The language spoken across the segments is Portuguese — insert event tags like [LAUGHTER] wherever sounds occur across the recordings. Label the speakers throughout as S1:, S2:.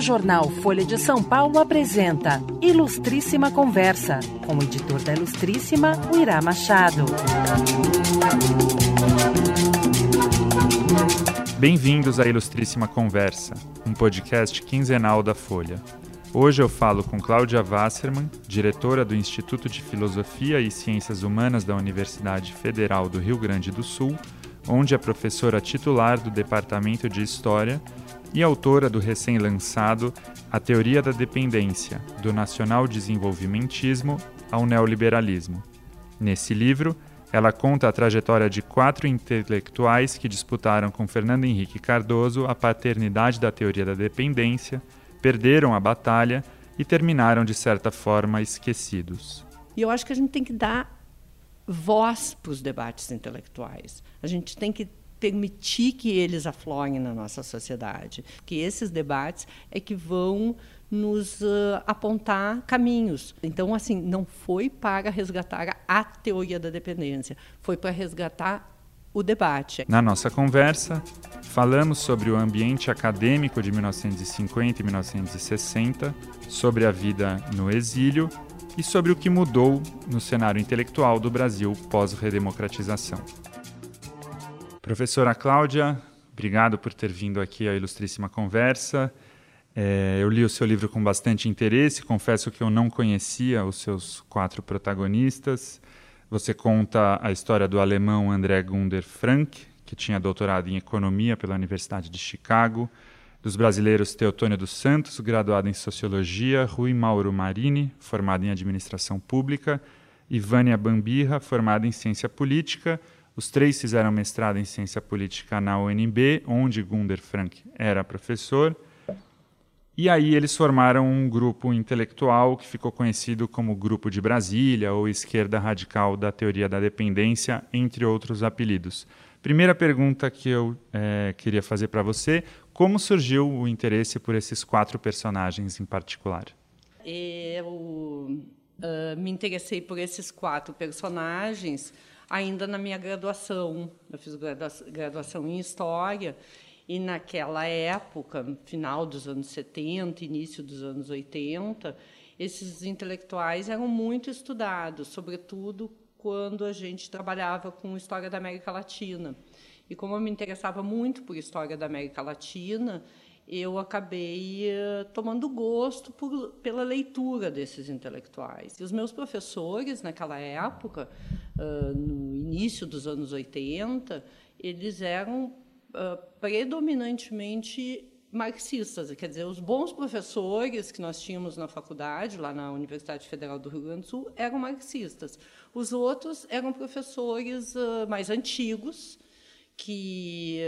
S1: O jornal Folha de São Paulo apresenta Ilustríssima Conversa, com o editor da Ilustríssima, o Irá Machado.
S2: Bem-vindos à Ilustríssima Conversa, um podcast quinzenal da Folha. Hoje eu falo com Cláudia Wasserman, diretora do Instituto de Filosofia e Ciências Humanas da Universidade Federal do Rio Grande do Sul, onde é professora titular do Departamento de História e autora do recém-lançado A Teoria da Dependência, do Nacional Desenvolvimentismo ao Neoliberalismo. Nesse livro, ela conta a trajetória de quatro intelectuais que disputaram com Fernando Henrique Cardoso a paternidade da teoria da dependência perderam a batalha e terminaram, de certa forma, esquecidos.
S3: E eu acho que a gente tem que dar voz para os debates intelectuais. A gente tem que permitir que eles aflorem na nossa sociedade, que esses debates é que vão nos uh, apontar caminhos. Então, assim, não foi para resgatar a teoria da dependência, foi para resgatar o debate.
S2: Na nossa conversa, falamos sobre o ambiente acadêmico de 1950 e 1960, sobre a vida no exílio e sobre o que mudou no cenário intelectual do Brasil pós-redemocratização. Professora Cláudia, obrigado por ter vindo aqui à ilustríssima conversa. É, eu li o seu livro com bastante interesse, confesso que eu não conhecia os seus quatro protagonistas. Você conta a história do alemão André Gunder Frank, que tinha doutorado em economia pela Universidade de Chicago, dos brasileiros Teotônio dos Santos, graduado em sociologia, Rui Mauro Marini, formado em administração pública, e Vânia Bambirra, formada em ciência política. Os três fizeram mestrado em ciência política na UNB, onde Gunder Frank era professor. E aí eles formaram um grupo intelectual que ficou conhecido como Grupo de Brasília ou Esquerda Radical da Teoria da Dependência, entre outros apelidos. Primeira pergunta que eu é, queria fazer para você: como surgiu o interesse por esses quatro personagens em particular?
S3: Eu uh, me interessei por esses quatro personagens ainda na minha graduação. Eu fiz graduação em História e naquela época, final dos anos 70, início dos anos 80, esses intelectuais eram muito estudados, sobretudo quando a gente trabalhava com história da América Latina. E como eu me interessava muito por história da América Latina, eu acabei uh, tomando gosto por, pela leitura desses intelectuais. E os meus professores, naquela época, uh, no início dos anos 80, eles eram uh, predominantemente marxistas, quer dizer, os bons professores que nós tínhamos na faculdade, lá na Universidade Federal do Rio Grande do Sul, eram marxistas. Os outros eram professores uh, mais antigos, que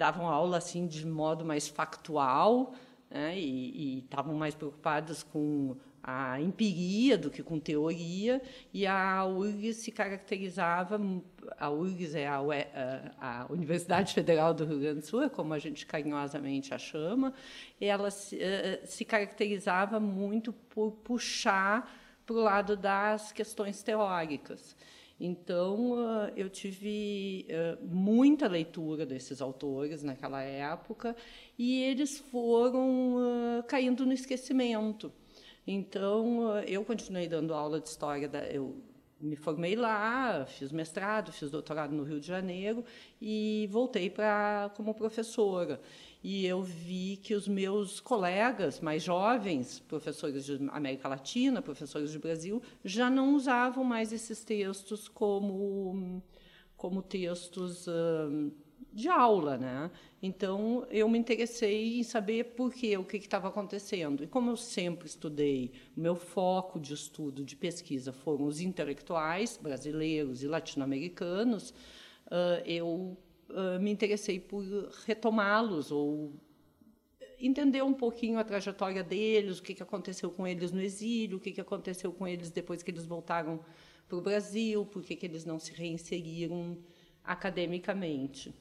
S3: davam aula assim de modo mais factual, né, e estavam mais preocupados com a empiria do que com teoria, e a URGS se caracterizava, a URGS é a, a, a, Universidade Federal do Rio Grande do Sul, é como a gente carinhosamente a chama, ela se, uh, se caracterizava muito por puxar para o lado das questões teóricas. Então, uh, eu tive uh, muita leitura desses autores naquela época, e eles foram caindo no esquecimento. Então, eu continuei dando aula de história, da, eu me formei lá, fiz mestrado, fiz doutorado no Rio de Janeiro e voltei para como professora. E eu vi que os meus colegas mais jovens, professores de América Latina, professores de Brasil, já não usavam mais esses textos como como textos uh, de aula, né? Então eu me interessei em saber por quê, o que estava acontecendo. E como eu sempre estudei, o meu foco de estudo, de pesquisa foram os intelectuais brasileiros e latino-americanos, uh, eu uh, me interessei por retomá-los ou entender um pouquinho a trajetória deles, o que, que aconteceu com eles no exílio, o que, que aconteceu com eles depois que eles voltaram para o Brasil, por que, que eles não se reinseriram academicamente.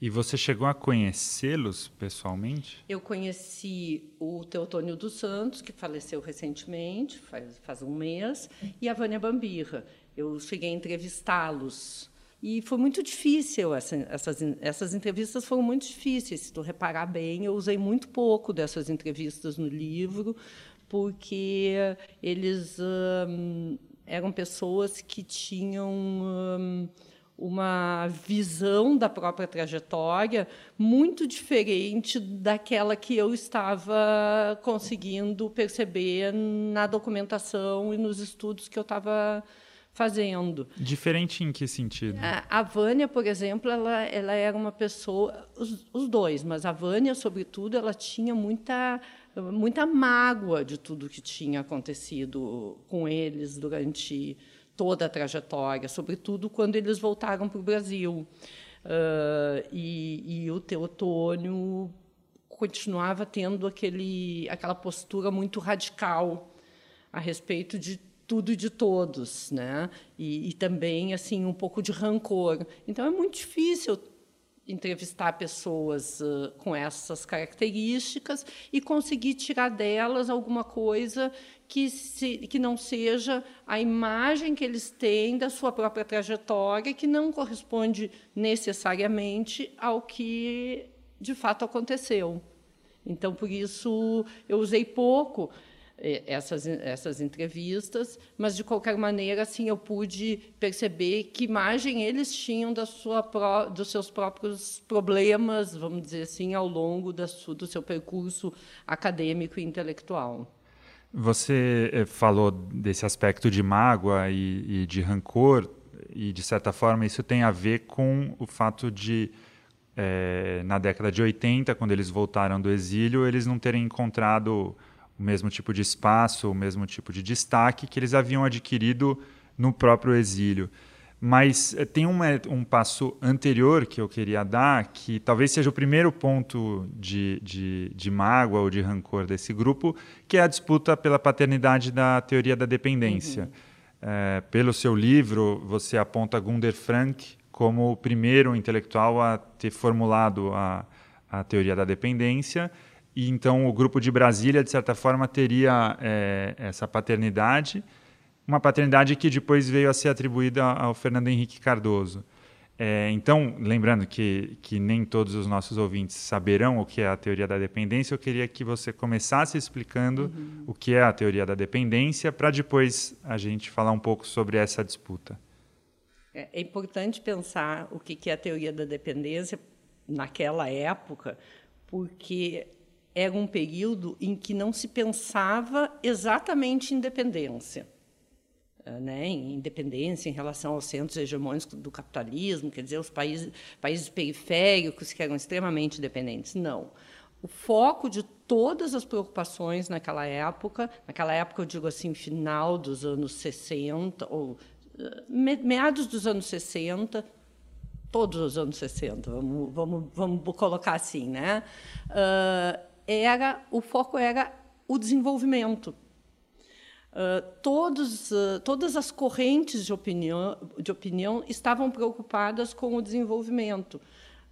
S2: E você chegou a conhecê-los pessoalmente?
S3: Eu conheci o Teotônio dos Santos, que faleceu recentemente, faz, faz um mês, e a Vânia Bambirra. Eu cheguei a entrevistá-los. E foi muito difícil, essa, essas, essas entrevistas foram muito difíceis. Se tu reparar bem, eu usei muito pouco dessas entrevistas no livro, porque eles hum, eram pessoas que tinham hum, uma visão da própria trajetória muito diferente daquela que eu estava conseguindo perceber na documentação e nos estudos que eu estava fazendo.
S2: Diferente em que sentido?
S3: A, Vânia, por exemplo, ela, ela era uma pessoa, os, os dois, mas a Vânia, sobretudo, ela tinha muita muita mágoa de tudo que tinha acontecido com eles durante toda a trajetória, sobretudo quando eles voltaram para o Brasil. Uh, e, e, o Teotônio continuava tendo aquele, aquela postura muito radical a respeito de tudo e de todos, né? E, e também assim um pouco de rancor. Então é muito difícil entrevistar pessoas uh, com essas características e conseguir tirar delas alguma coisa que, se, que não seja a imagem que eles têm da sua própria trajetória, que não corresponde necessariamente ao que de fato aconteceu. Então, por isso, eu usei pouco essas, essas entrevistas, mas de qualquer maneira, assim, eu pude perceber que imagem eles tinham da sua dos seus próprios problemas, vamos dizer assim, ao longo da do seu percurso acadêmico e intelectual.
S2: Você eh, falou desse aspecto de mágoa e, e, de rancor, e de certa forma isso tem a ver com o fato de, é, na década de 80, quando eles voltaram do exílio, eles não terem encontrado o mesmo tipo de espaço, o mesmo tipo de destaque que eles haviam adquirido no próprio exílio. Mas eh, tem um, um passo anterior que eu queria dar, que talvez seja o primeiro ponto de, de, de mágoa ou de rancor desse grupo, que é a disputa pela paternidade da teoria da dependência. Uhum. É, pelo seu livro, você aponta Gunder Frank como o primeiro intelectual a ter formulado a, a teoria da dependência e então o grupo de Brasília, de certa forma, teria é, essa paternidade, uma paternidade que depois veio a ser atribuída ao Fernando Henrique Cardoso. É, então, lembrando que, que nem todos os nossos ouvintes saberão o que é a teoria da dependência, eu queria que você começasse explicando uhum. o que é a teoria da dependência, para depois a gente falar um pouco sobre essa disputa.
S3: É, é importante pensar o que é a teoria da dependência naquela época, porque era um período em que não se pensava exatamente independência. Eh, né, em independência em relação aos centros hegemônicos do capitalismo, quer dizer, os países, países periféricos que eram extremamente dependentes. Não. O foco de todas as preocupações naquela época, naquela época eu digo assim, final dos anos 60, ou eh, meados dos anos 60, todos os anos 60, vamos, vamos, vamos colocar assim, né? Uh, era o foco era o desenvolvimento. Uh, todos, uh, todas as correntes de opinião, de opinião estavam preocupadas com o desenvolvimento.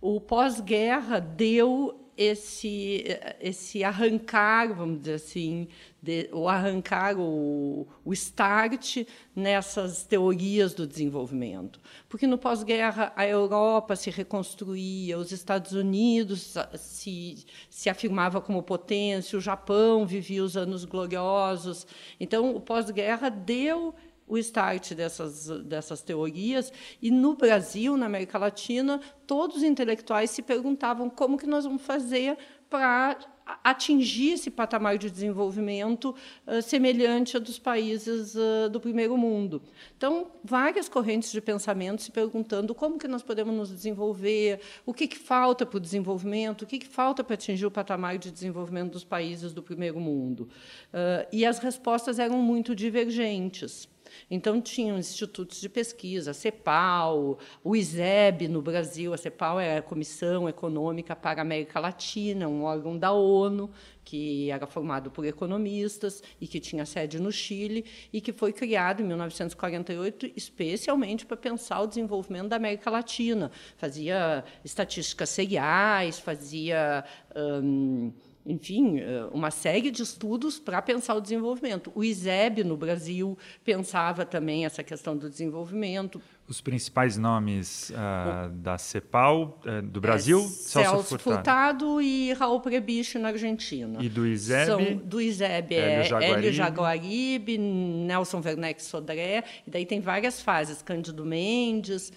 S3: O pós-guerra deu esse esse arrancar, vamos dizer assim, de, o arrancar o, o start nessas teorias do desenvolvimento, porque no pós-guerra a Europa se reconstruía, os Estados Unidos se se afirmava como potência, o Japão vivia os anos gloriosos, então o pós-guerra deu o start dessas, dessas teorias. E no Brasil, na América Latina, todos os intelectuais se perguntavam como que nós vamos fazer para atingir esse patamar de desenvolvimento uh, semelhante a dos países uh, do primeiro mundo. Então, várias correntes de pensamento se perguntando como que nós podemos nos desenvolver, o que, que falta para o desenvolvimento, o que, que falta para atingir o patamar de desenvolvimento dos países do primeiro mundo. Uh, e as respostas eram muito divergentes. Então, tinham institutos de pesquisa, a CEPAL, o ISEB no Brasil. A CEPAL é a Comissão Econômica para a América Latina, um órgão da ONU, que era formado por economistas e que tinha sede no Chile e que foi criado em 1948 especialmente para pensar o desenvolvimento da América Latina. Fazia estatísticas seriais, fazia. Hum, enfim, eh, uma série de estudos para pensar o desenvolvimento. O ISEB, no Brasil, pensava também essa questão do desenvolvimento.
S2: Os principais nomes uh, da CEPAL uh, do Brasil, é,
S3: Celso, Celso Furtado. Furtado. e Raul Prebisch, na Argentina.
S2: E do ISEB? São,
S3: do ISEB é Hélio Jaguaribe, Nelson Werneck Sodré, e daí tem várias fases, Cândido Mendes,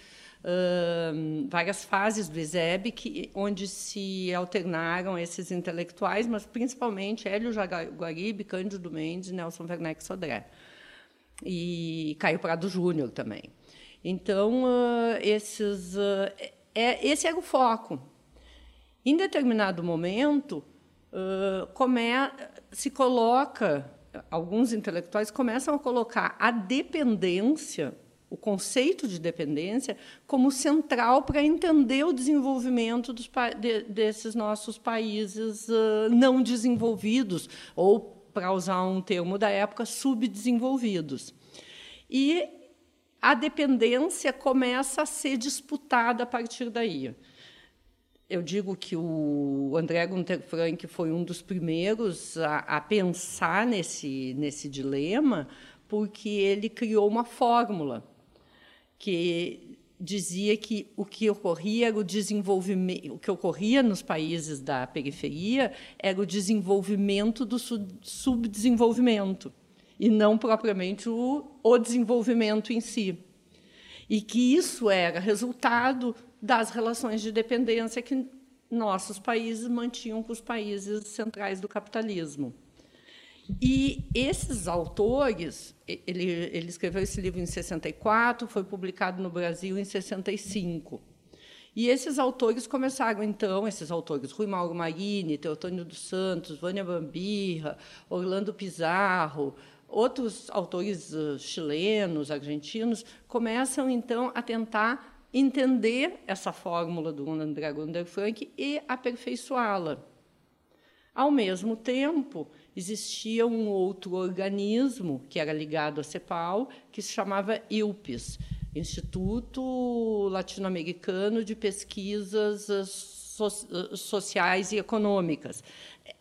S3: várias fases do ISEB que, onde se alternaram esses intelectuais, mas principalmente Hélio Jaguaribe, Cândido Mendes, Nelson Werneck Sodré. E Caio Prado Júnior também. Então, uh, esses, uh, é, esse era o foco. Em determinado momento, uh, come, se coloca, alguns intelectuais começam a colocar a dependência o conceito de dependência como central para entender o desenvolvimento dos, de, desses nossos países uh, não desenvolvidos, ou, para usar um termo da época, subdesenvolvidos. E a dependência começa a ser disputada a partir daí. Eu digo que o André Gunther Frank foi um dos primeiros a, a pensar nesse, nesse dilema, porque ele criou uma fórmula que dizia que o que ocorria era o desenvolvimento, o que ocorria nos países da periferia era o desenvolvimento do subdesenvolvimento e não propriamente o, o desenvolvimento em si. E que isso era resultado das relações de dependência que nossos países mantinham com os países centrais do capitalismo. E esses autores, ele, ele escreveu esse livro em 64, foi publicado no Brasil em 65. E esses autores começaram, então, esses autores, Rui Mauro Marini, Teotônio dos Santos, Vânia Bambirra, Orlando Pizarro, outros autores uh, chilenos, argentinos, começam, então, a tentar entender essa fórmula do André Gunder Frank e aperfeiçoá-la. Ao mesmo tempo, existia um outro organismo que era ligado à CEPAL, que se chamava ILPES, Instituto Latino-Americano de Pesquisas Sociais e Econômicas.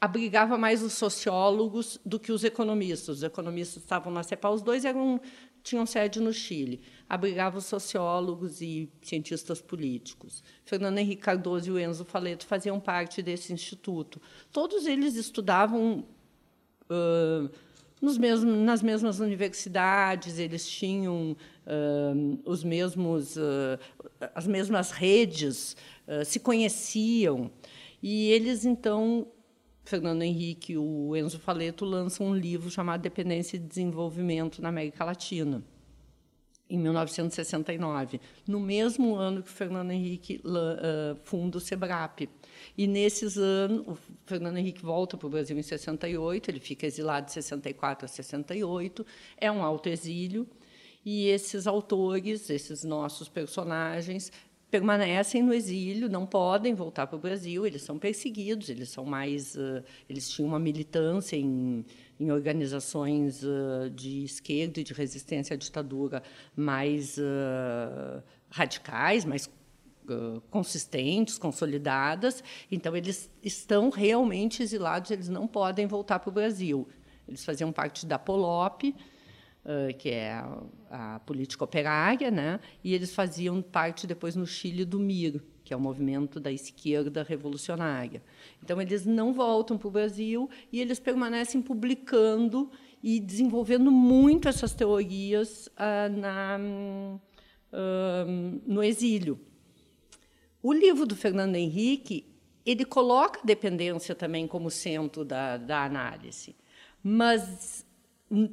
S3: Abrigava mais os sociólogos do que os economistas. Os economistas estavam na CEPAL, os dois eram tinham sede no Chile. Abrigava os sociólogos e cientistas políticos. Fernando Henrique Cardoso e o Enzo Faleto faziam parte desse instituto. Todos eles estudavam uh, nos mesmos, nas mesmas universidades, eles tinham uh, os mesmos, uh, as mesmas redes, se conheciam. E eles, então, Fernando Henrique e o Enzo Faleto lançam um livro chamado Dependência e Desenvolvimento na América Latina, em 1969, no mesmo ano que Fernando Henrique funda o SEBRAP. E nesses anos, o Fernando Henrique volta para o Brasil em 68, ele fica exilado de 64 a 68, é um alto exílio, e esses autores, esses nossos personagens, permanecem no exílio, não podem voltar para o Brasil, eles são perseguidos, eles são mais, eles tinham uma militância em, em organizações de esquerda e de resistência à ditadura mais radicais, mais consistentes, consolidadas. Então, eles estão realmente exilados, eles não podem voltar para o Brasil. Eles faziam parte da POLOP, que é a, política operária, né? e eles faziam parte depois no Chile do MIR, que é o movimento da esquerda revolucionária. Então, eles não voltam para o Brasil e eles permanecem publicando e desenvolvendo muito essas teorias uh, na, uh, no exílio. O livro do Fernando Henrique ele coloca a dependência também como centro da, da análise, mas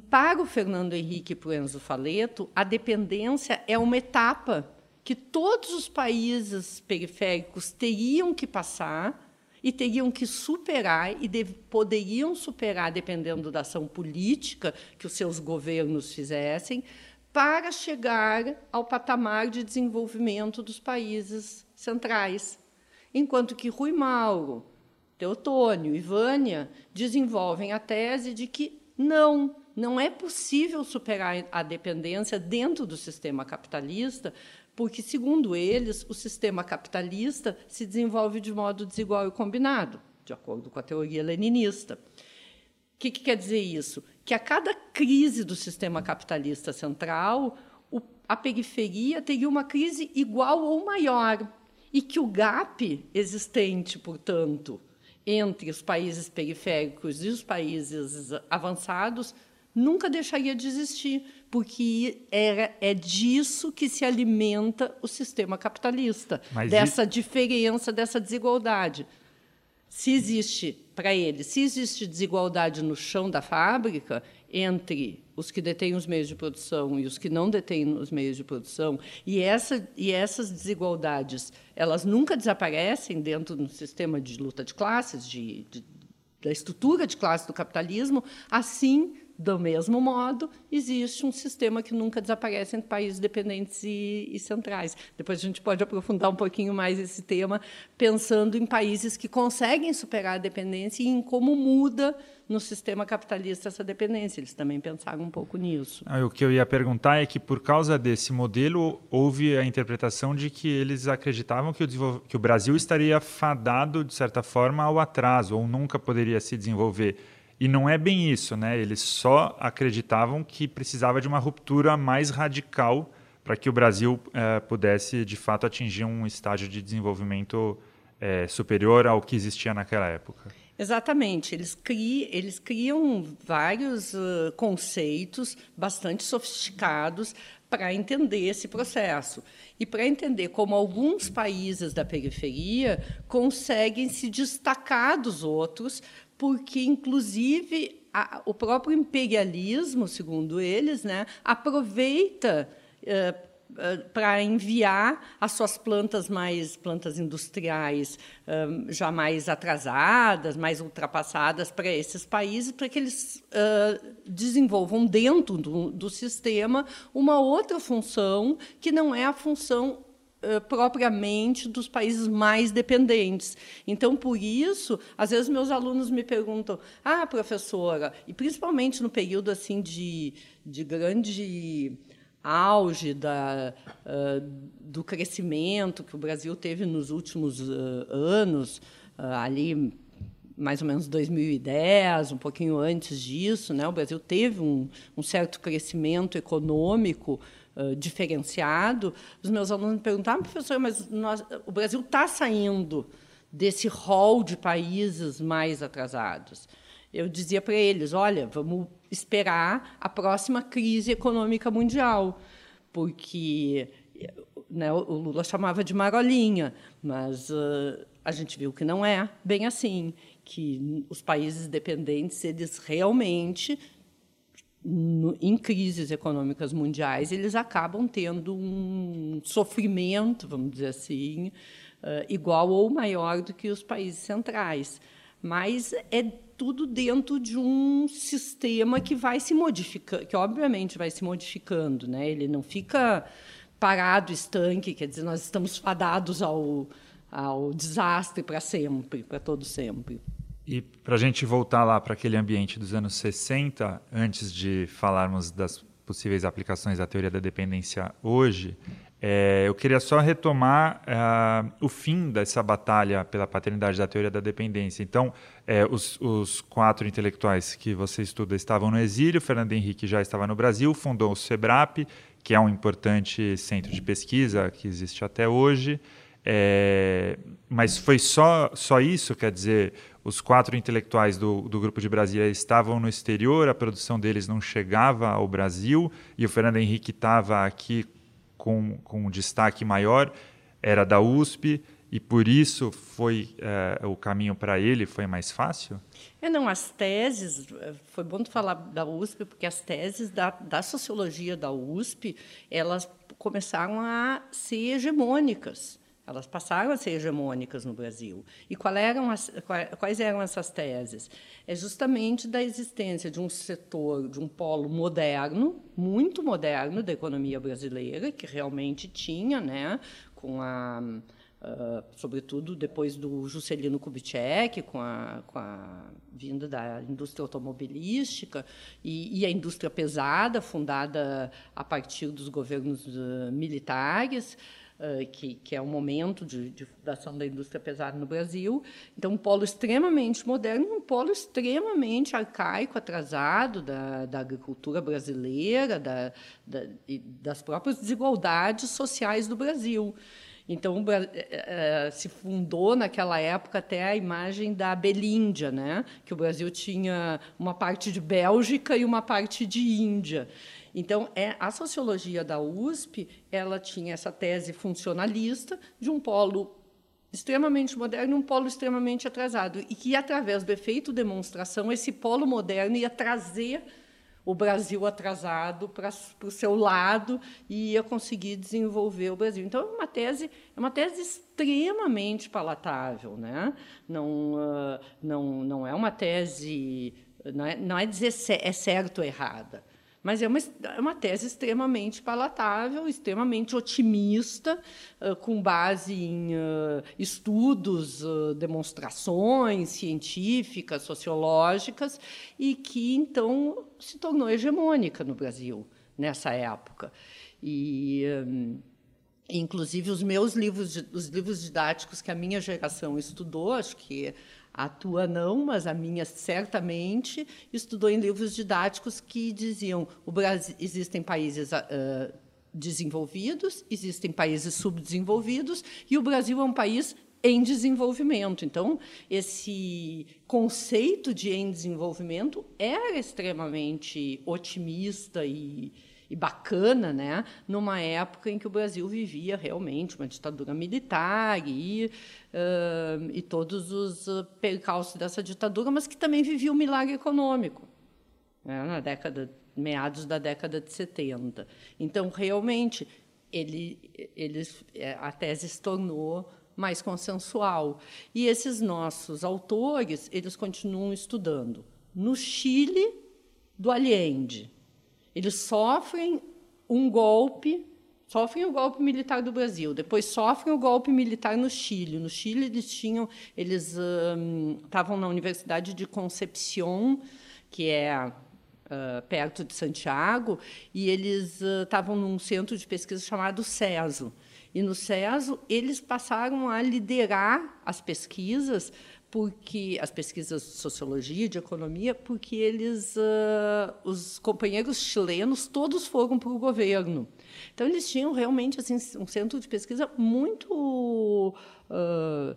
S3: para o Fernando Henrique e para o Enzo Faleto, a dependência é uma etapa que todos os países periféricos teriam que passar e teriam que superar e poderiam superar, dependendo da ação política que os seus governos fizessem, para chegar ao patamar de desenvolvimento dos países centrais. Enquanto que Rui Mauro, Teotônio e Vânia desenvolvem a tese de que não, não é possível superar a dependência dentro do sistema capitalista, porque, segundo eles, o sistema capitalista se desenvolve de modo desigual e combinado. de acordo com a teoria leninista. O que, que quer dizer isso? Que a cada crise do sistema capitalista central, a periferia teria uma crise igual ou maior, e que o gap existente, portanto, entre os países periféricos e os países avançados nunca deixaria de existir, porque era, é disso que se alimenta o sistema capitalista, Mas dessa diferença, dessa desigualdade. Se existe, para ele, se existe desigualdade no chão da fábrica entre os que detêm os meios de produção e os que não detêm os meios de produção, e, essa, e essas desigualdades elas nunca desaparecem dentro do sistema de luta de classes, de, de da estrutura de classe do capitalismo, assim do mesmo modo, existe um sistema que nunca desaparece entre países dependentes e, e, centrais. Depois a gente pode aprofundar um pouquinho mais esse tema, pensando em países que conseguem superar a dependência e em como muda no sistema capitalista essa dependência. Eles também pensaram um pouco nisso.
S2: Ah, o que eu ia perguntar é que, por causa desse modelo, houve a interpretação de que eles acreditavam que o, que o Brasil estaria fadado, de certa forma, ao atraso, ou nunca poderia se desenvolver. E não é bem isso, né? Eles só acreditavam que precisava de uma ruptura mais radical para que o Brasil eh, pudesse, de fato, atingir um estágio de desenvolvimento eh, superior ao que existia naquela época.
S3: Exatamente. Eles criam, eles criam vários uh, conceitos bastante sofisticados para entender esse processo e para entender como alguns países da periferia conseguem se destacar dos outros porque, inclusive, a, o próprio imperialismo, segundo eles, né, aproveita eh, eh, para enviar as suas plantas mais plantas industriais eh, já mais atrasadas, mais ultrapassadas para esses países, para que eles desenvolvam dentro do, do sistema uma outra função que não é a função eh, propriamente dos países mais dependentes. Então, por isso, às vezes meus alunos me perguntam: "Ah, professora, e principalmente no período assim de, de grande auge da, uh, do crescimento que o Brasil teve nos últimos uh, anos, ali mais ou menos 2010, um pouquinho antes disso, né? O Brasil teve um, um certo crescimento econômico diferenciado, os meus alunos me perguntavam, ah, professor, mas nós, o Brasil está saindo desse rol de países mais atrasados. Eu dizia para eles, olha, vamos esperar a próxima crise econômica mundial, porque né, o Lula chamava de marolinha, mas uh, a gente viu que não é bem assim, que os países dependentes eles realmente no, em crises econômicas mundiais, eles acabam tendo um sofrimento, vamos dizer assim, uh, igual ou maior do que os países centrais. Mas é tudo dentro de um sistema que vai se modificando, que obviamente vai se modificando, né? Ele não fica parado, estanque, quer dizer, nós estamos fadados ao, ao desastre para sempre, para todo sempre.
S2: E para a gente voltar lá para aquele ambiente dos anos 60, antes de falarmos das possíveis aplicações da teoria da dependência hoje, é, eu queria só retomar uh, o fim dessa batalha pela paternidade da teoria da dependência. Então, é, os, os, quatro intelectuais que você estuda estavam no exílio, Fernando Henrique já estava no Brasil, fundou o SEBRAP, que é um importante centro de pesquisa que existe até hoje. É, mas foi só, só isso? Quer dizer, os quatro intelectuais do, do Grupo de Brasília estavam no exterior, a produção deles não chegava ao Brasil, e o Fernando Henrique estava aqui com, com um destaque maior, era da USP, e por isso foi é, o caminho para ele foi mais fácil?
S3: É, não, as teses, foi bom tu falar da USP, porque as teses da, da sociologia da USP, elas começaram a ser hegemônicas. Elas passaram a ser hegemônicas no Brasil. E eram as, quais eram essas teses? É justamente da existência de um setor, de um polo moderno, muito moderno da economia brasileira, que realmente tinha, né, com a, uh, sobretudo depois do Juscelino Kubitschek, com a, com a vinda da indústria automobilística e, e a indústria pesada, fundada a partir dos governos uh, militares, que, que é o momento de, de, fundação da indústria pesada no Brasil. Então, um polo extremamente moderno, um polo extremamente arcaico, atrasado da, da agricultura brasileira, da, da, das próprias desigualdades sociais do Brasil. Então, eh, eh, se fundou naquela época até a imagem da Belíndia, né? que o Brasil tinha uma parte de Bélgica e uma parte de Índia. Então, é, a sociologia da USP ela tinha essa tese funcionalista de um polo extremamente moderno e um polo extremamente atrasado, e que, através do efeito demonstração, esse polo moderno ia trazer o Brasil atrasado para o seu lado e ia conseguir desenvolver o Brasil. Então, é uma tese, é uma tese extremamente palatável. Né? Não, uh, não, não é uma tese. Não é, não é dizer é certo ou errada mas é uma, é uma tese extremamente palatável, extremamente otimista, com base em estudos, demonstrações científicas, sociológicas, e que, então, se tornou hegemônica no Brasil nessa época. E. Inclusive os meus livros, os livros didáticos que a minha geração estudou, acho que a tua não, mas a minha certamente estudou em livros didáticos que diziam o Brasil existem países uh, desenvolvidos, existem países subdesenvolvidos e o Brasil é um país em desenvolvimento. Então, esse conceito de em desenvolvimento era extremamente otimista e, e bacana, né? numa época em que o Brasil vivia realmente uma ditadura militar e, uh, e todos os percalços dessa ditadura, mas que também vivia um milagre econômico, né? na década meados da década de 70. Então, realmente, ele, eles, é, a tese se tornou mais consensual. E esses nossos autores, eles continuam estudando no Chile do Allende, eles sofrem um golpe, sofrem o golpe militar do Brasil, depois sofrem o golpe militar no Chile. No Chile eles tinham, eles estavam na Universidade de Concepción, que é Uh, perto de Santiago, e eles estavam uh, num centro de pesquisa chamado CESO. E no CESO, eles passaram a liderar as pesquisas porque as pesquisas de sociologia, de economia, porque eles, uh, os companheiros chilenos, todos foram para o governo. Então eles tinham realmente assim um centro de pesquisa muito uh,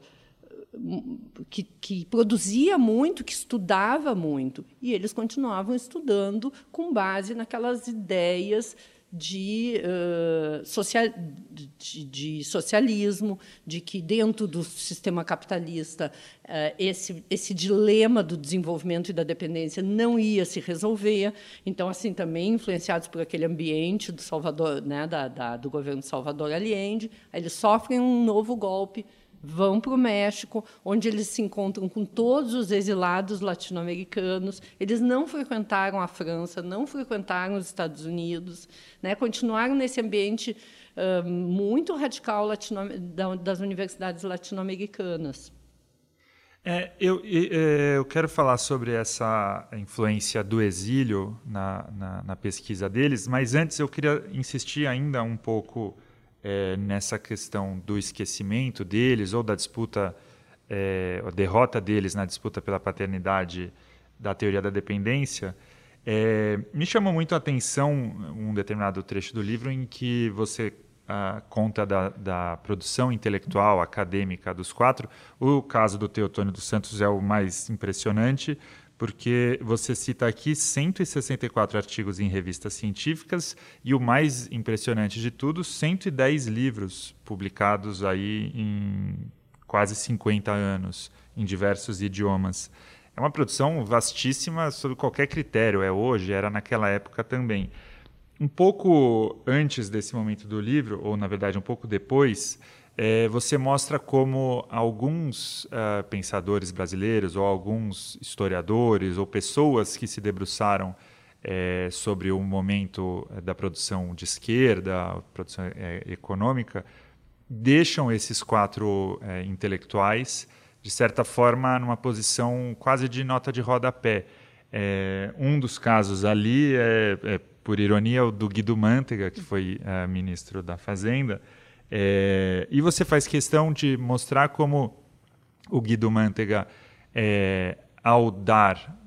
S3: que, que, produzia muito, que estudava muito, e eles continuavam estudando com base naquelas ideias de, uh, social, de, de, socialismo, de que dentro do sistema capitalista uh, esse, esse dilema do desenvolvimento e da dependência não ia se resolver. Então, assim, também influenciados por aquele ambiente do Salvador, né, da, da, do governo Salvador Allende, eles sofrem um novo golpe vão para o México, onde eles se encontram com todos os exilados latino-americanos. Eles não frequentaram a França, não frequentaram os Estados Unidos, né? continuaram nesse ambiente uh, muito radical das universidades latino-americanas.
S2: É, eu, é, eu, quero falar sobre essa influência do exílio na, na, na pesquisa deles, mas antes eu queria insistir ainda um pouco é, nessa questão do esquecimento deles ou da disputa, é, a derrota deles na disputa pela paternidade da teoria da dependência, é, me chamou muito a atenção um determinado trecho do livro em que você ah, conta da, da, produção intelectual, acadêmica dos quatro. O caso do Teotônio dos Santos é o mais impressionante, porque você cita aqui 164 artigos em revistas científicas e o mais impressionante de tudo, 110 livros publicados aí em quase 50 anos em diversos idiomas. É uma produção vastíssima sob qualquer critério, é hoje, era naquela época também. Um pouco antes desse momento do livro, ou na verdade um pouco depois, é, você mostra como alguns uh, pensadores brasileiros, ou alguns historiadores, ou pessoas que se debruçaram é, sobre o momento é, da produção de esquerda, produção é, econômica, deixam esses quatro é, intelectuais, de certa forma, numa posição quase de nota de rodapé. É, um dos casos ali é, por ironia, o do Guido Mantega, que foi ministro da Fazenda, É, e você faz questão de mostrar como o Guido Mantega, é, ao dar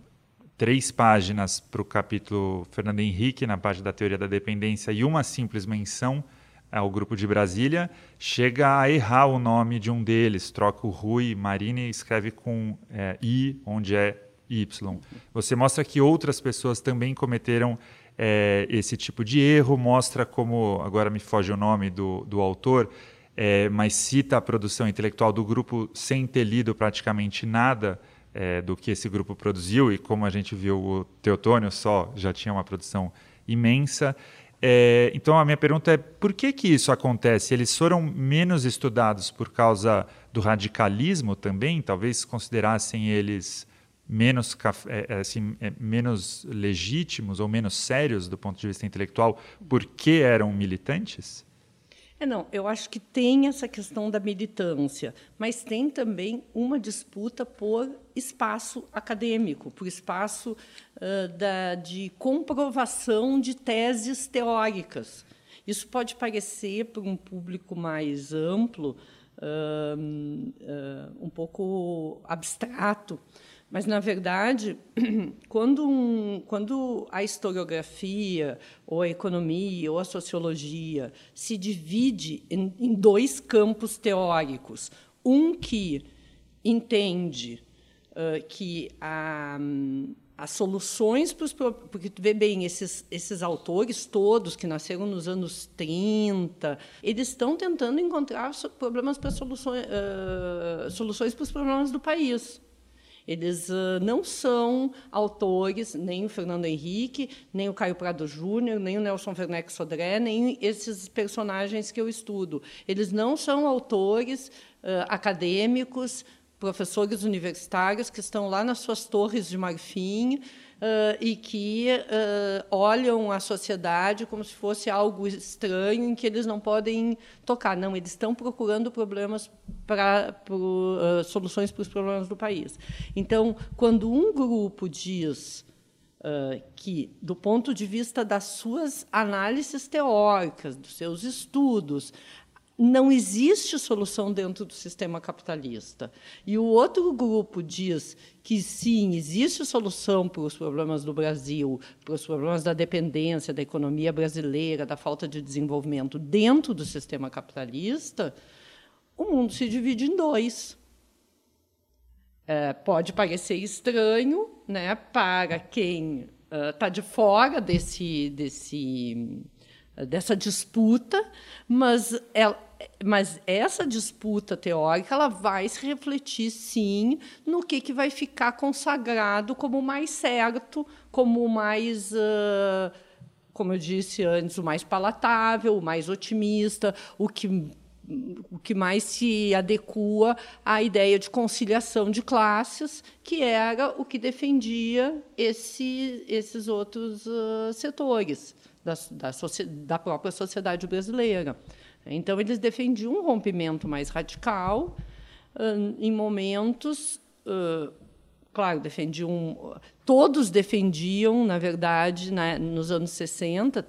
S2: três páginas para o capítulo Fernando Henrique, na página da teoria da dependência, e uma simples menção ao grupo de Brasília, chega a errar o nome de um deles, troca o Rui Marini e escreve com é, I, onde é Y. Você mostra que outras pessoas também cometeram é, esse tipo de erro, mostra como, agora me foge o nome do, do autor, é, mas cita a produção intelectual do grupo sem ter lido praticamente nada é, do que esse grupo produziu, e como a gente viu, o Teotônio só já tinha uma produção imensa. É, então a minha pergunta é por que, que isso acontece? Eles foram menos estudados por causa do radicalismo também? Talvez considerassem eles menos, é, é, assim, é, menos legítimos ou menos sérios do ponto de vista intelectual porque eram militantes?
S3: É, não, eu acho que tem essa questão da militância, mas tem também uma disputa por espaço acadêmico, por espaço uh, da, de comprovação de teses teóricas. Isso pode parecer, para um público mais amplo, uh, uh, um pouco abstrato, mas, na verdade, [CLEARS THROAT] quando, um, quando a historiografia, ou a economia, ou a sociologia se divide em, em dois campos teóricos, um que entende uh, que a, as soluções para os porque tu vê bem esses esses autores todos que nasceram nos anos 30 eles estão tentando encontrar problemas para soluções uh, soluções para os problemas do país eles uh, não são autores, nem o Fernando Henrique, nem o Caio Prado Júnior, nem o Nelson Werneck Sodré, nem esses personagens que eu estudo. Eles não são autores uh, acadêmicos, professores universitários que estão lá nas suas torres de marfim uh, e que uh, olham a sociedade como se fosse algo estranho em que eles não podem tocar. Não, eles estão procurando problemas para uh, soluções para os problemas do país. Então, quando um grupo diz que, do ponto de vista das suas análises teóricas, dos seus estudos, não existe solução dentro do sistema capitalista. E o outro grupo diz que sim, existe solução para os problemas do Brasil, para os problemas da dependência, da economia brasileira, da falta de desenvolvimento dentro do sistema capitalista, o mundo se divide em dois. É, pode parecer estranho né, para quem está uh, de fora desse, desse, dessa disputa, mas ela, mas essa disputa teórica ela vai se refletir sim no que, que vai ficar consagrado como mais certo, como mais, uh, como eu disse antes, o mais palatável, o mais otimista, o que o que mais se adequa à ideia de conciliação de classes, que era o que defendia esse, esses outros uh, setores da, da, da própria sociedade brasileira. Então, eles defendiam um rompimento mais radical em momentos. claro, defendiam. Todos defendiam, na verdade, né, nos anos 60,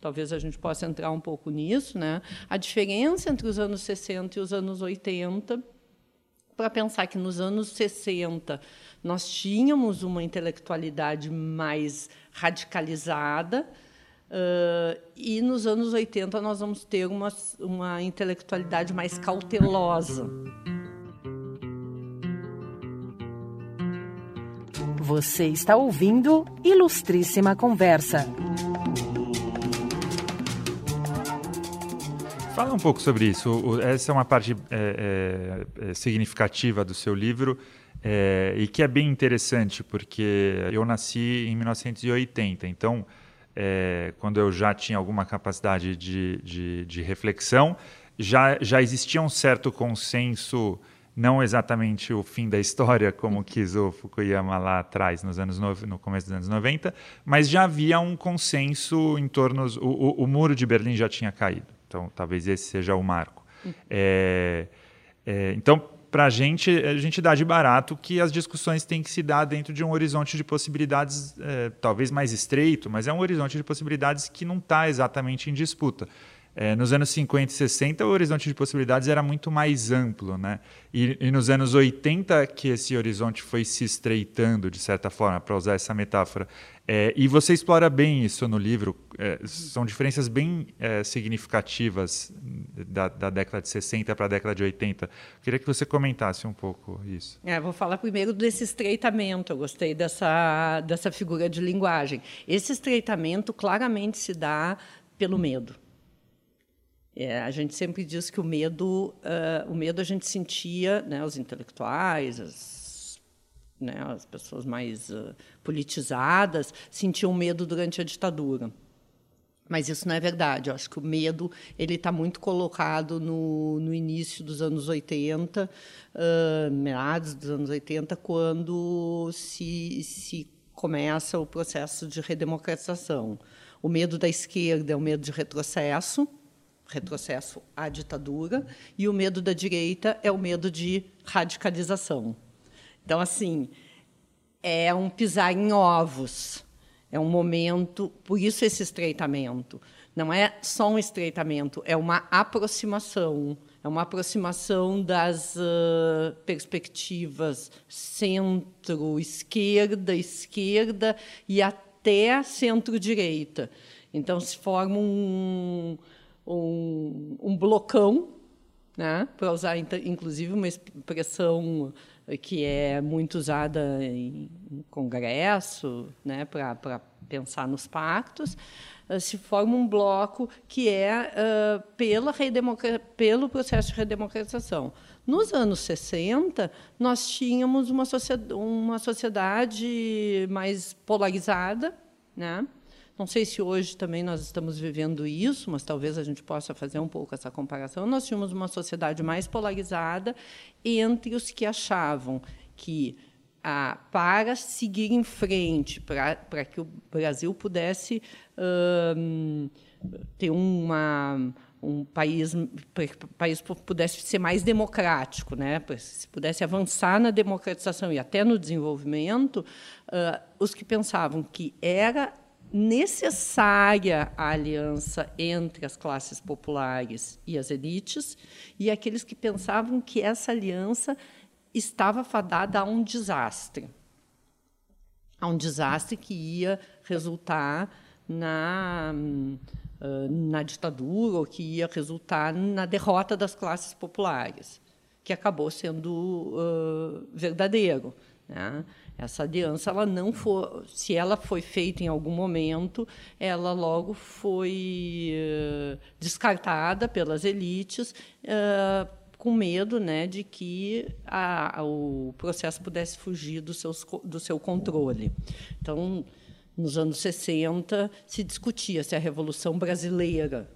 S3: talvez a gente possa entrar um pouco nisso, né, a diferença entre os anos 60 e os anos 80, para pensar que nos anos 60 nós tínhamos uma intelectualidade mais radicalizada, Uh, e nos anos 80 nós vamos ter uma, uma intelectualidade mais cautelosa.
S1: Você está ouvindo Ilustríssima Conversa.
S2: Fala um pouco sobre isso. Essa é uma parte é, é, é significativa do seu livro é, e que é bem interessante, porque eu nasci em 1980, então é, quando eu já tinha alguma capacidade de, de, de, reflexão, já, já existia um certo consenso, não exatamente o fim da história, como quis o Fukuyama lá atrás, nos anos no, no começo dos anos 90, mas já havia um consenso em torno. O, o, o muro de Berlim já tinha caído, então talvez esse seja o marco. Uhum. É, é, então, para a gente, a gente dá de barato que as discussões têm que se dar dentro de um horizonte de possibilidades, é, talvez mais estreito, mas é um horizonte de possibilidades que não está exatamente em disputa. É, nos anos 50 e 60, o horizonte de possibilidades era muito mais amplo, né? E, e, nos anos 80 que esse horizonte foi se estreitando, de certa forma, para usar essa metáfora. É, e você explora bem isso no livro. É, são diferenças bem é, significativas da, da, década de 60 para a década de 80. Queria que você comentasse um pouco isso.
S3: É, vou falar primeiro desse estreitamento. Eu gostei dessa, dessa figura de linguagem. Esse estreitamento claramente se dá pelo medo. É, a gente sempre diz que o medo, uh, o medo a gente sentia, né, os intelectuais, as, né, as pessoas mais uh, politizadas sentiam medo durante a ditadura. Mas isso não é verdade. Eu acho que o medo ele está muito colocado no, no início dos anos 80, uh, meados dos anos 80, quando se, se começa o processo de redemocratização. O medo da esquerda é o medo de retrocesso, retrocesso à ditadura, e o medo da direita é o medo de radicalização. Então, assim, é um pisar em ovos. É um momento, por isso esse estreitamento. Não é só um estreitamento, é uma aproximação. É uma aproximação das uh, perspectivas centro-esquerda, esquerda e até centro-direita. Então, se forma um, um, um blocão, né, para usar inclusive uma expressão que é muito usada em congresso, né, para pensar nos pactos, eh, se forma um bloco que é uh, pela pelo processo de redemocratização. Nos anos 60, nós tínhamos uma sociedade, uma sociedade mais polarizada, né? Não sei se hoje também nós estamos vivendo isso, mas talvez a gente possa fazer um pouco essa comparação. Nós tínhamos uma sociedade mais polarizada entre os que achavam que ah, para seguir em frente, para, para que o Brasil pudesse hum, ter uma um país país pudesse ser mais democrático, né? se pudesse avançar na democratização e até no desenvolvimento, uh, os que pensavam que era necessária a aliança entre as classes populares e as elites, e aqueles que pensavam que essa aliança estava fadada a um desastre. A um desastre que ia resultar na, na ditadura, ou que ia resultar na derrota das classes populares, que acabou sendo uh, verdadeiro. Né? Essa aliança, ela não foi, se ela foi feita em algum momento, ela logo foi uh, descartada pelas elites, uh, com medo né, de que a, a, o processo pudesse fugir do, seus, do seu controle. Então, nos anos 60, se discutia se a Revolução Brasileira.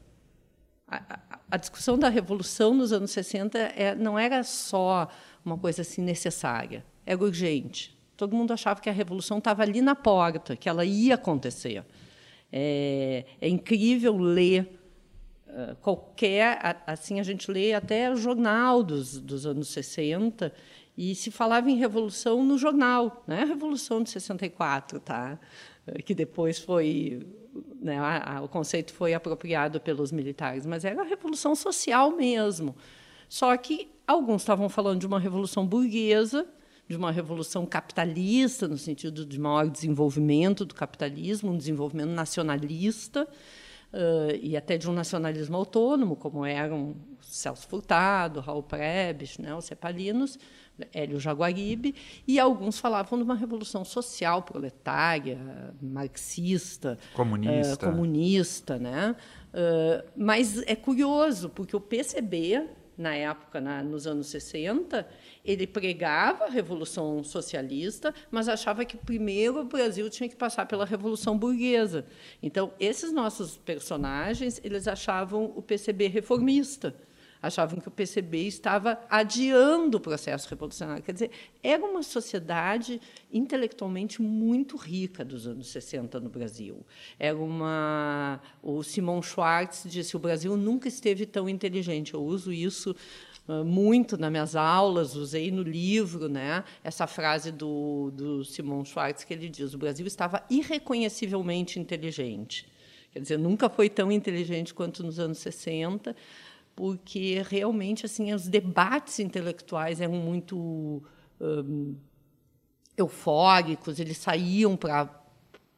S3: A, a discussão da Revolução nos anos 60 é, não era só uma coisa assim necessária, era urgente Todo mundo achava que a revolução estava ali na porta, que ela ia acontecer. É, é incrível ler qualquer. Assim, a gente lê até o jornal dos, dos anos 60 e se falava em revolução no jornal, não é a Revolução de 64, tá? que depois foi. Né, a, a, o conceito foi apropriado pelos militares, mas era a revolução social mesmo. Só que alguns estavam falando de uma revolução burguesa de uma revolução capitalista, no sentido de maior desenvolvimento do capitalismo, um desenvolvimento nacionalista, uh, e até de um nacionalismo autônomo, como eram Celso Furtado, Raul Prebisch, né, os cepalinos, Hélio Jaguaribe, e alguns falavam de uma revolução social, proletária, marxista,
S2: comunista.
S3: Uh, comunista né? Uh, mas é curioso, porque o PCB, na época, na, nos anos 60, ele pregava a Revolução Socialista, mas achava que primeiro o Brasil tinha que passar pela Revolução Burguesa. Então, esses nossos personagens, eles achavam o PCB reformista achavam que o PCB estava adiando o processo revolucionário. Quer dizer, era uma sociedade intelectualmente muito rica dos anos 60 no Brasil. Era uma o Simon Schwartz disse: "O Brasil nunca esteve tão inteligente". Eu uso isso muito nas minhas aulas, usei no livro, né, essa frase do, do Simon Schwartz que ele diz: o Brasil estava irreconhecivelmente inteligente. Quer dizer, nunca foi tão inteligente quanto nos anos 60, porque realmente assim os debates intelectuais eram muito um, eufóricos, eles saíam para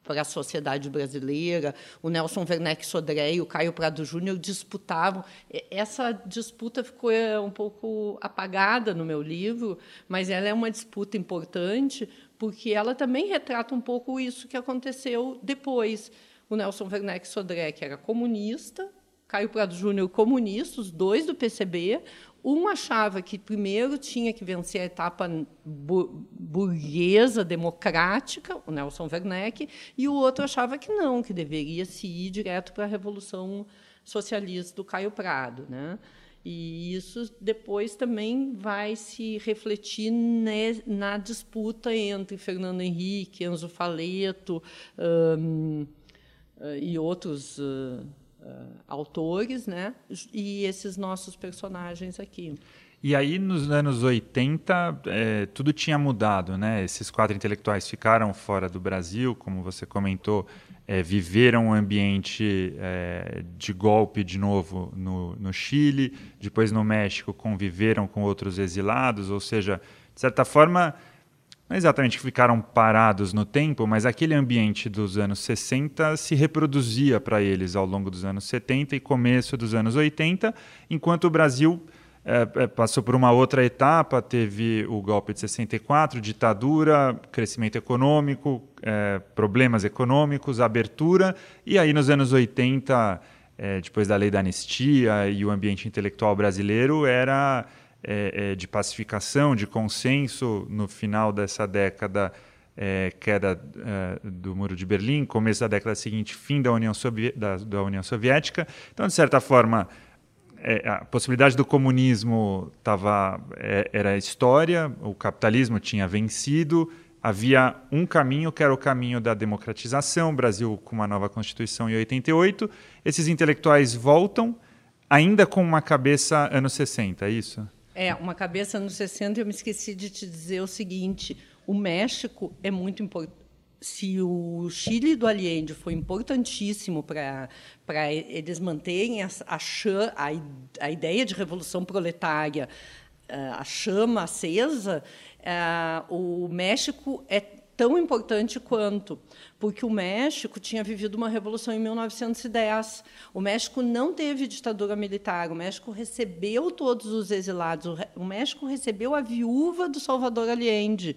S3: para a sociedade brasileira. O Nelson Werneck Sodré e o Caio Prado Júnior disputavam. Essa disputa ficou é, um pouco apagada no meu livro, mas ela é uma disputa importante porque ela também retrata um pouco isso que aconteceu depois. O Nelson Werneck Sodré, que era comunista, Caio Prado Júnior comunista, os dois do PCB. Um achava que primeiro tinha que vencer a etapa burguesa, democrática, o Nelson Werneck, e o outro achava que não, que deveria se ir direto para a Revolução Socialista do Caio Prado. Né? E isso depois também vai se refletir na disputa entre Fernando Henrique, Enzo Faleto um, e outros. Uh, uh, autores, né? E esses nossos personagens aqui.
S2: E aí, nos anos 80, é, tudo tinha mudado, né? Esses quatro intelectuais ficaram fora do Brasil, como você comentou, é, viveram um ambiente é, de golpe de novo no, no Chile, depois no México conviveram com outros exilados, ou seja, de certa forma, não é exatamente que ficaram parados no tempo, mas aquele ambiente dos anos 60 se reproduzia para eles ao longo dos anos 70 e começo dos anos 80, enquanto o Brasil é, passou por uma outra etapa, teve o golpe de 64, ditadura, crescimento econômico, é, problemas econômicos, abertura, e aí nos anos 80, é, depois da lei da anistia e o ambiente intelectual brasileiro, era é, é, de pacificação, de consenso no final dessa década, é, queda é, do Muro de Berlim, começo da década seguinte, fim da União, da, da União Soviética. Então, de certa forma, é, a possibilidade do comunismo tava, é, era história, o capitalismo tinha vencido, havia um caminho, que era o caminho da democratização, Brasil com uma nova Constituição em 88. Esses intelectuais voltam, ainda com uma cabeça anos 60, é isso?
S3: É, uma cabeça nos 60, eu me esqueci de te dizer o seguinte: o México é muito importante. Se o Chile do Allende foi importantíssimo para eles manterem a, a, a, a ideia de revolução proletária, a chama acesa, o México é tão importante quanto, porque o México tinha vivido uma revolução em 1910. O México não teve ditadura militar, o México recebeu todos os exilados, o México recebeu a viúva do Salvador Allende.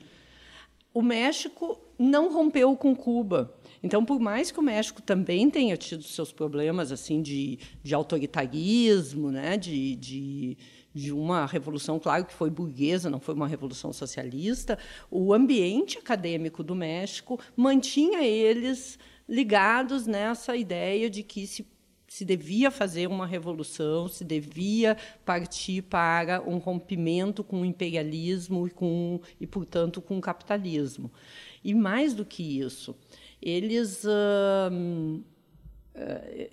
S3: O México não rompeu com Cuba. Então, por mais que o México também tenha tido seus problemas assim de, de autoritarismo, né, de, de de uma revolução, claro que foi burguesa, não foi uma revolução socialista, o ambiente acadêmico do México mantinha eles ligados nessa ideia de que se, se devia fazer uma revolução, se devia partir para um rompimento com o imperialismo e, com, e portanto, com o capitalismo. E mais do que isso, eles.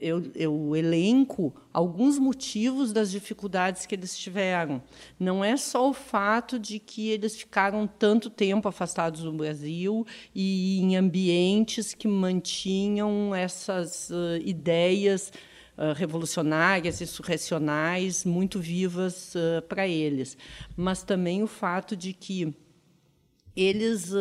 S3: Eu, eu, elenco alguns motivos das dificuldades que eles tiveram. Não é só o fato de que eles ficaram tanto tempo afastados do Brasil e em ambientes que mantinham essas uh, ideias uh, revolucionárias, insurrecionais, muito vivas uh, para eles, mas também o fato de que eles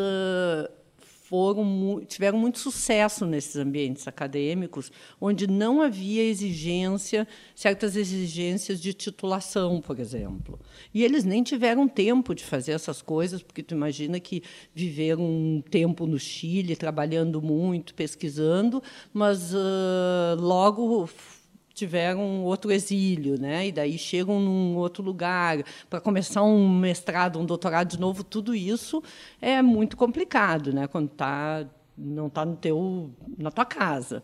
S3: foram tiveram muito sucesso nesses ambientes acadêmicos, onde não havia exigência, certas exigências de titulação, por exemplo. E eles nem tiveram tempo de fazer essas coisas, porque tu imagina que viveram um tempo no Chile, trabalhando muito, pesquisando, mas uh, logo tiveram outro exílio, né? E daí chegam num outro lugar para começar um mestrado, um doutorado de novo, tudo isso é muito complicado, né? Quando tá não está no teu na tua casa.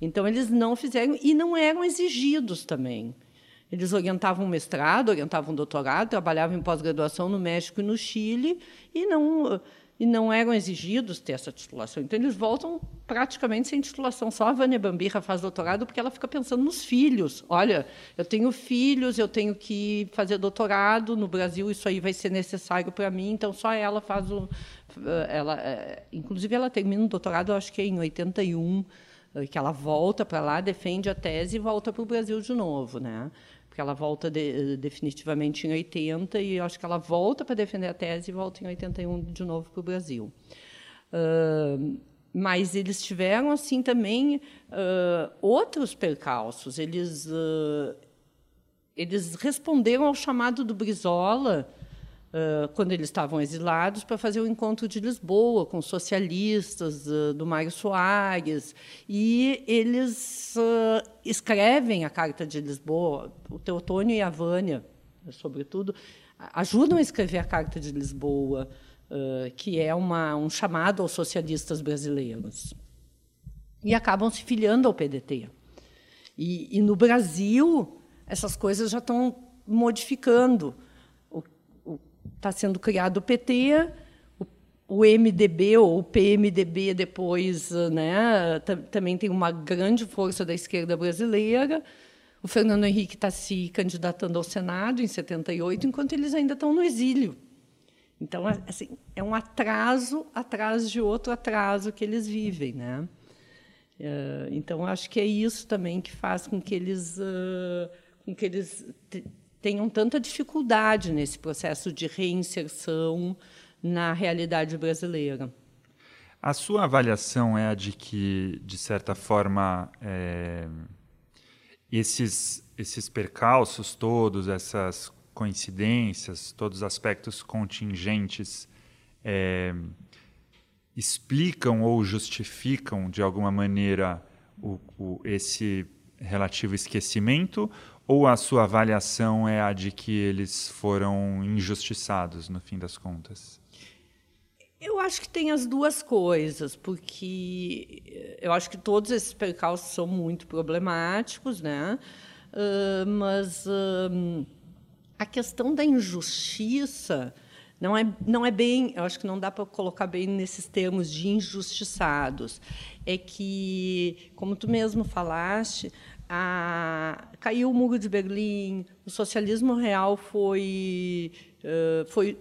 S3: Então eles não fizeram e não eram exigidos também. Eles orientavam mestrado, orientavam doutorado, trabalhavam em pós-graduação no México e no Chile e não e não eram exigidos ter essa titulação. Então, eles voltam praticamente sem titulação. Só a Vânia Bambirra faz doutorado porque ela fica pensando nos filhos. Olha, eu tenho filhos, eu tenho que fazer doutorado no Brasil, isso aí vai ser necessário para mim, então só ela faz o. Ela, é, inclusive, ela termina o doutorado, acho que é em 81. que ela volta para lá, defende a tese e volta para o Brasil de novo, né? Porque ela volta de, definitivamente em 80 e acho que ela volta para defender a tese e volta em 81 de novo para o Brasil. Uh, mas eles tiveram assim também uh, outros percalços. Eles uh, eles responderam ao chamado do Brizola uh, quando eles estavam exilados para fazer o encontro de Lisboa com socialistas do Mário Soares e eles escrevem a carta de Lisboa. O Teotônio e a Vânia, sobretudo, ajudam a escrever a carta de Lisboa que é uma, um chamado aos socialistas brasileiros. E acabam se filiando ao PDT. E, e no Brasil, essas coisas já estão modificando. Está sendo criado o PT, o, MDB ou o PMDB depois né, também tem uma grande força da esquerda brasileira. O Fernando Henrique está se candidatando ao Senado em 78, enquanto eles ainda estão no exílio. Então, assim, é um atraso atrás de outro atraso que eles vivem, né? Eh, então, acho que é isso também que faz com que eles, uh, com que eles tenham tanta dificuldade nesse processo de reinserção na realidade brasileira.
S2: A sua avaliação é a de que, de certa forma, é, esses, esses percalços todos, essas coincidências, todos os aspectos contingentes é, explicam ou justificam de alguma maneira o, o, esse relativo esquecimento ou a sua avaliação é a de que eles foram injustiçados no fim das contas?
S3: Eu acho que tem as duas coisas, porque eu acho que todos esses percalços são muito problemáticos, né? Uh, mas uh, a questão da injustiça não é, não é bem, eu acho que não dá para colocar bem nesses termos de injustiçados. É que, como tu mesmo falaste, a, caiu o muro de Berlim, o socialismo real foi, uh, foi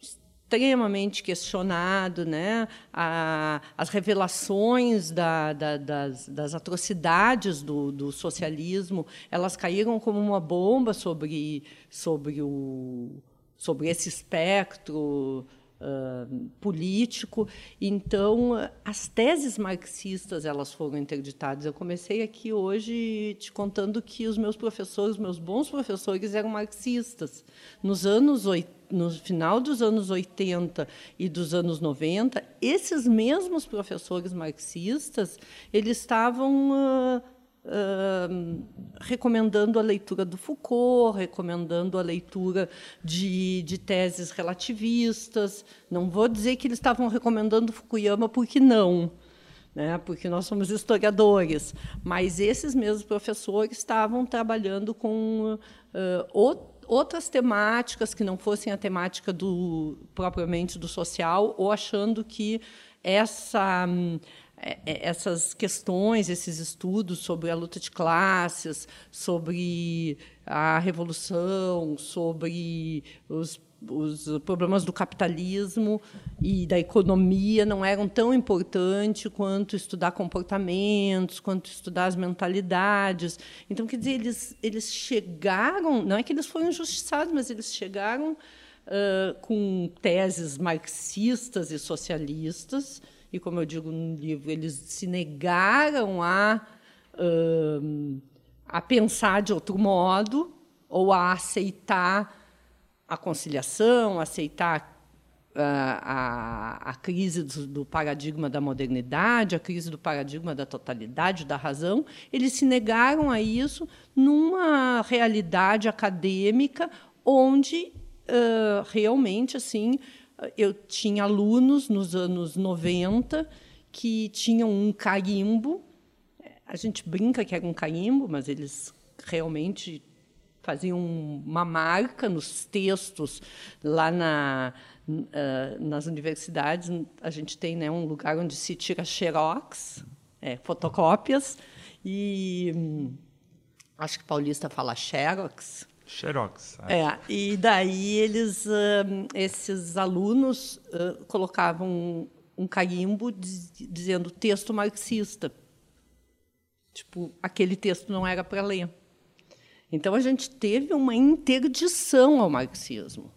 S3: extremamente questionado, né? A, as revelações da, da, das, das, atrocidades do, do, socialismo, elas caíram como uma bomba sobre, sobre, o, sobre esse espectro político. Então, as teses marxistas elas foram interditadas. Eu comecei aqui hoje te contando que os meus professores, meus bons professores, eram marxistas. Nos anos 80, no final dos anos 80 e dos anos 90, esses mesmos professores marxistas eles estavam uh, recomendando a leitura do Foucault, recomendando a leitura de, de teses relativistas. Não vou dizer que eles estavam recomendando Fukuyama porque não, né, porque nós somos historiadores, mas esses mesmos professores estavam trabalhando com uh, outras temáticas que não fossem a temática do propriamente do social ou achando que essa essas questões, esses estudos sobre a luta de classes, sobre a revolução, sobre os os problemas do capitalismo e da economia não eram tão importantes quanto estudar comportamentos, quanto estudar as mentalidades. Então, quer dizer, eles, eles chegaram, não é que eles foram injustiçados, mas eles chegaram uh, com teses marxistas e socialistas, e, como eu digo no livro, eles se negaram a, a pensar de outro modo ou a aceitar a conciliação, aceitar a, a, a crise do, do, paradigma da modernidade, a crise do paradigma da totalidade, da razão, eles se negaram a isso numa realidade acadêmica onde uh, realmente assim eu tinha alunos nos anos 90 que tinham um carimbo. A gente brinca que era um carimbo, mas eles realmente faziam uma marca nos textos lá na, uh, nas universidades. A gente tem né, um lugar onde se tira xerox, é, fotocópias, e hum, acho que paulista fala xerox.
S2: Xerox.
S3: É. é, e daí eles, uh, esses alunos colocavam um, carimbo diz, dizendo texto marxista. Tipo, aquele texto não era para ler. Então a gente teve uma interdição ao marxismo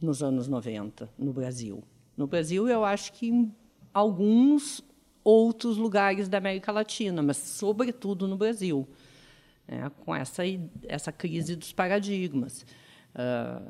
S3: nos anos 90 no Brasil. No Brasil, eu acho que em alguns outros lugares da América Latina, mas sobretudo no Brasil, né, com essa essa crise dos paradigmas, a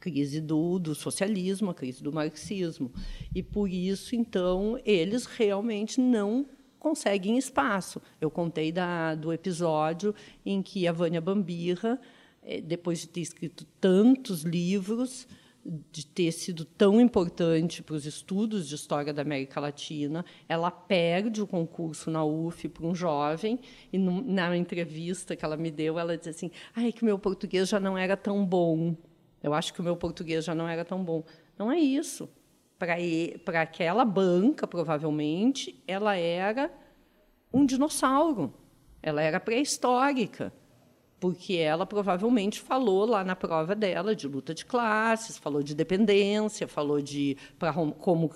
S3: crise do, do socialismo, a crise do marxismo, e por isso então eles realmente não conseguem espaço. Eu contei da, do episódio em que a Vânia Bambirra, eh, depois de ter escrito tantos livros, de ter sido tão importante para os estudos de história da América Latina, ela perde o concurso na UF para um jovem e na entrevista que ela me deu, ela disse assim: "Ai, que meu português já não era tão bom. Eu acho que o meu português já não era tão bom". Não é isso para aquela banca, provavelmente, ela era um dinossauro. Ela era pré-histórica, porque ela provavelmente falou lá na prova dela de luta de classes, falou de dependência, falou de pra, como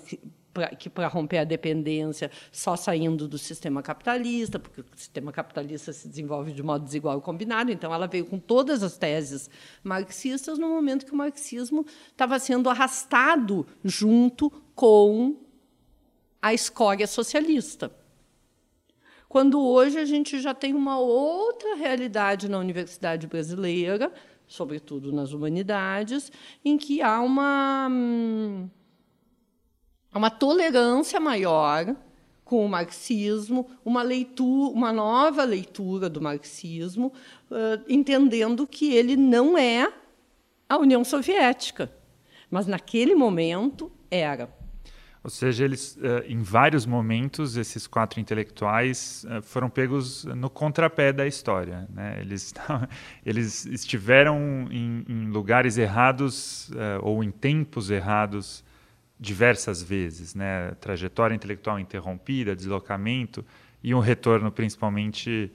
S3: pra, que para romper a dependência só saindo do sistema capitalista, porque o sistema capitalista se desenvolve de modo desigual e combinado. Então, ela veio com todas as teses marxistas no momento que o marxismo estava sendo arrastado junto com a escória socialista. Quando hoje a gente já tem uma outra realidade na universidade brasileira, sobretudo nas humanidades, em que há uma hum, uma tolerância maior com o marxismo, uma leitura, uma nova leitura do marxismo, entendendo que ele não é a União Soviética, mas naquele momento era.
S2: Ou seja, eles, em vários momentos, esses quatro intelectuais foram pegos no contrapé da história. Né? Eles, [LAUGHS] eles estiveram em, em lugares errados ou em tempos errados diversas vezes, né? Trajetória intelectual interrompida, deslocamento e um retorno, principalmente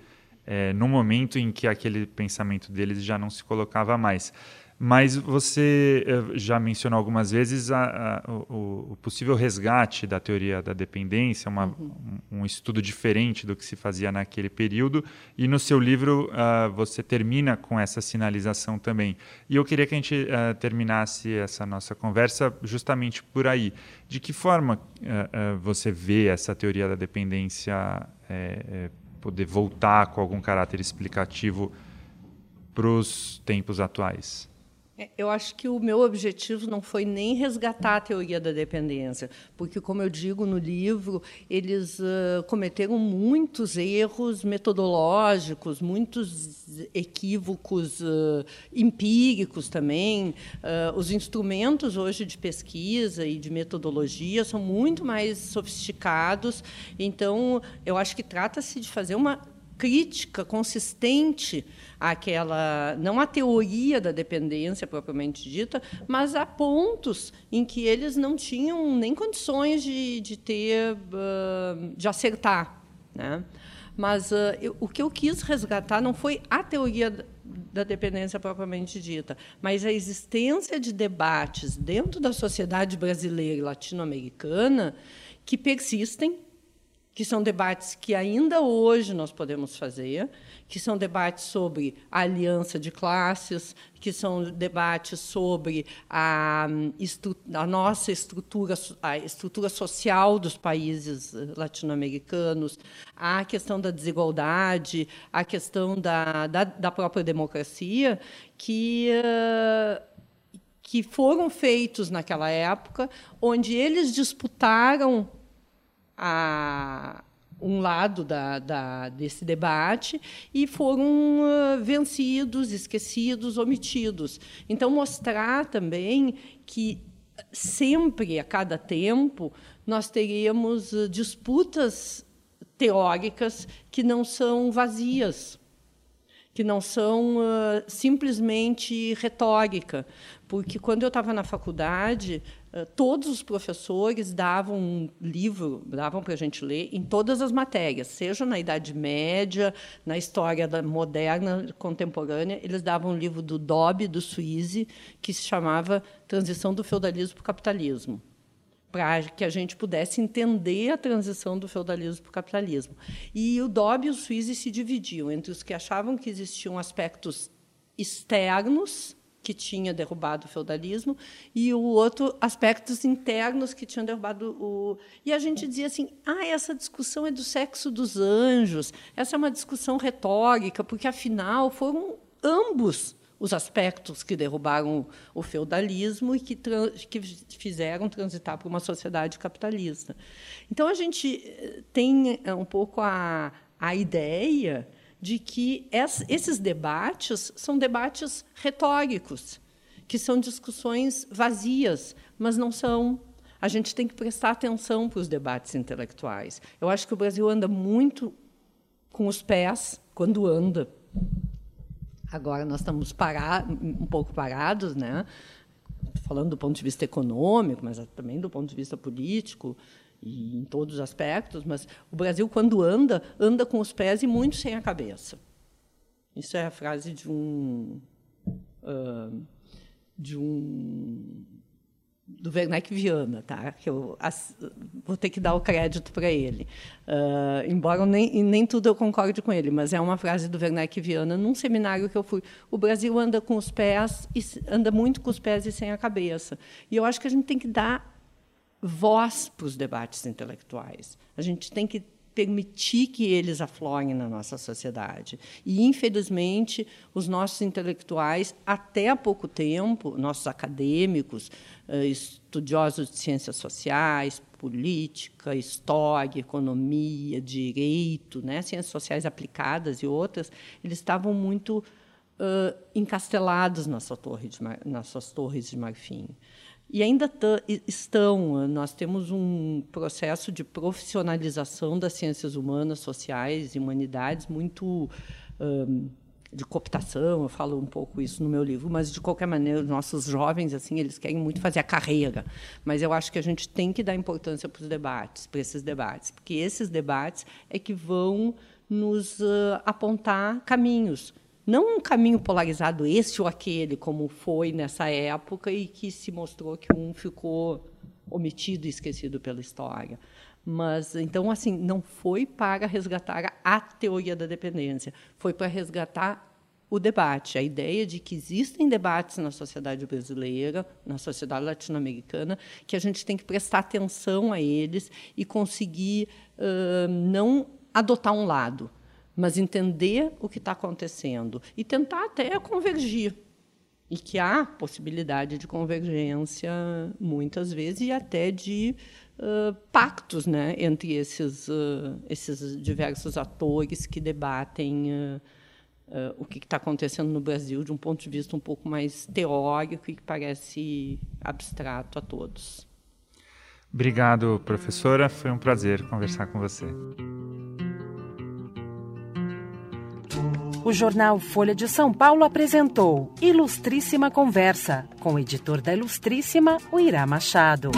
S2: no momento em que aquele pensamento deles já não se colocava mais. Mas você eh, já mencionou algumas vezes a, a, o, o, possível resgate da teoria da dependência, uma, uhum. um, estudo diferente do que se fazia naquele período. E no seu livro uh, você termina com essa sinalização também. E eu queria que a gente uh, terminasse essa nossa conversa justamente por aí. De que forma uh, você vê essa teoria da dependência é, é, poder voltar com algum caráter explicativo para os tempos atuais?
S3: É, eu acho que o meu objetivo não foi nem resgatar a teoria da dependência, porque, como eu digo no livro, eles uh, cometeram muitos erros metodológicos, muitos equívocos uh, empíricos também. Uh, os instrumentos hoje de pesquisa e de metodologia são muito mais sofisticados. Então, eu acho que trata-se de fazer uma crítica consistente àquela, não à teoria da dependência propriamente dita, mas a pontos em que eles não tinham nem condições de, de ter, de acertar. Né? Mas eu, o que eu quis resgatar não foi a teoria da dependência propriamente dita, mas a existência de debates dentro da sociedade brasileira e latino-americana que persistem que são debates que ainda hoje nós podemos fazer, que são debates sobre a aliança de classes, que são debates sobre a, a nossa estrutura, a estrutura social dos países eh, latino-americanos, a questão da desigualdade, a questão da, da, da própria democracia, que uh, que foram feitos naquela época, onde eles disputaram a um lado da, da, desse debate e foram uh, vencidos, esquecidos, omitidos. Então, mostrar também que sempre, a cada tempo, nós teríamos uh, disputas teóricas que não são vazias, que não são uh, simplesmente retórica. Porque, quando eu estava na faculdade, todos os professores davam um livro, davam para a gente ler em todas as matérias, seja na Idade Média, na história moderna, contemporânea, eles davam um livro do Dobbe, do Suisse, que se chamava Transição do Feudalismo para o Capitalismo. para que a gente pudesse entender a transição do feudalismo para o capitalismo. E o Dobb e o Suisse se dividiam entre os que achavam que existiam aspectos externos que tinha derrubado o feudalismo e o outro aspectos internos que tinham derrubado o e a gente dizia assim ah essa discussão é do sexo dos anjos essa é uma discussão retórica porque afinal foram ambos os aspectos que derrubaram o feudalismo e que, que fizeram transitar para uma sociedade capitalista. Então, a gente eh, tem eh, um pouco a, a ideia de que esses debates são debates retóricos, que são discussões vazias, mas não são. A gente tem que prestar atenção para os debates intelectuais. Eu acho que o Brasil anda muito com os pés quando anda Agora nós estamos parar, um pouco parados, né? falando do ponto de vista econômico, mas também do ponto de vista político e em todos os aspectos. Mas o Brasil, quando anda, anda com os pés e muito sem a cabeça. Isso é a frase de um uh, de um do Werneck Viana, tá? que eu as, vou ter que dar o crédito para ele. Uh, embora nem, nem tudo eu concorde com ele, mas é uma frase do Werneck Viana num seminário que eu fui. O Brasil anda com os pés, e, anda muito com os pés e sem a cabeça. E eu acho que a gente tem que dar voz para os debates intelectuais. A gente tem que permitir que eles aflorem na nossa sociedade. E, infelizmente, os nossos intelectuais, até há pouco tempo, nossos acadêmicos, eh, estudiosos de ciências sociais, política, história, economia, direito, né, ciências sociais aplicadas e outras, eles estavam muito uh, encastelados nessa torre de, nessas torres de marfim. E ainda estão, nós temos um processo de profissionalização das ciências humanas, sociais e humanidades muito um, de cooptação, eu falo um pouco isso no meu livro, mas de qualquer maneira, os nossos jovens assim, eles querem muito fazer a carreira, mas eu acho que a gente tem que dar importância para os debates, para esses debates, porque esses debates é que vão nos uh, apontar caminhos não um caminho polarizado esse ou aquele, como foi nessa época e que se mostrou que um ficou omitido e esquecido pela história. Mas então assim, não foi para resgatar a teoria da dependência, foi para resgatar o debate, a ideia de que existem debates na sociedade brasileira, na sociedade latino-americana, que a gente tem que prestar atenção a eles e conseguir uh, não adotar um lado, mas entender o que está acontecendo e tentar até convergir. E que há possibilidade de convergência, muitas vezes, e até de uh, pactos né, entre esses, uh, esses diversos atores que debatem uh, o que está acontecendo no Brasil de um ponto de vista um pouco mais teórico e que parece abstrato a todos.
S2: Obrigado, professora. Foi um prazer conversar com você.
S1: O jornal Folha de São Paulo apresentou Ilustríssima Conversa, com o editor da Ilustríssima, o Irá Machado.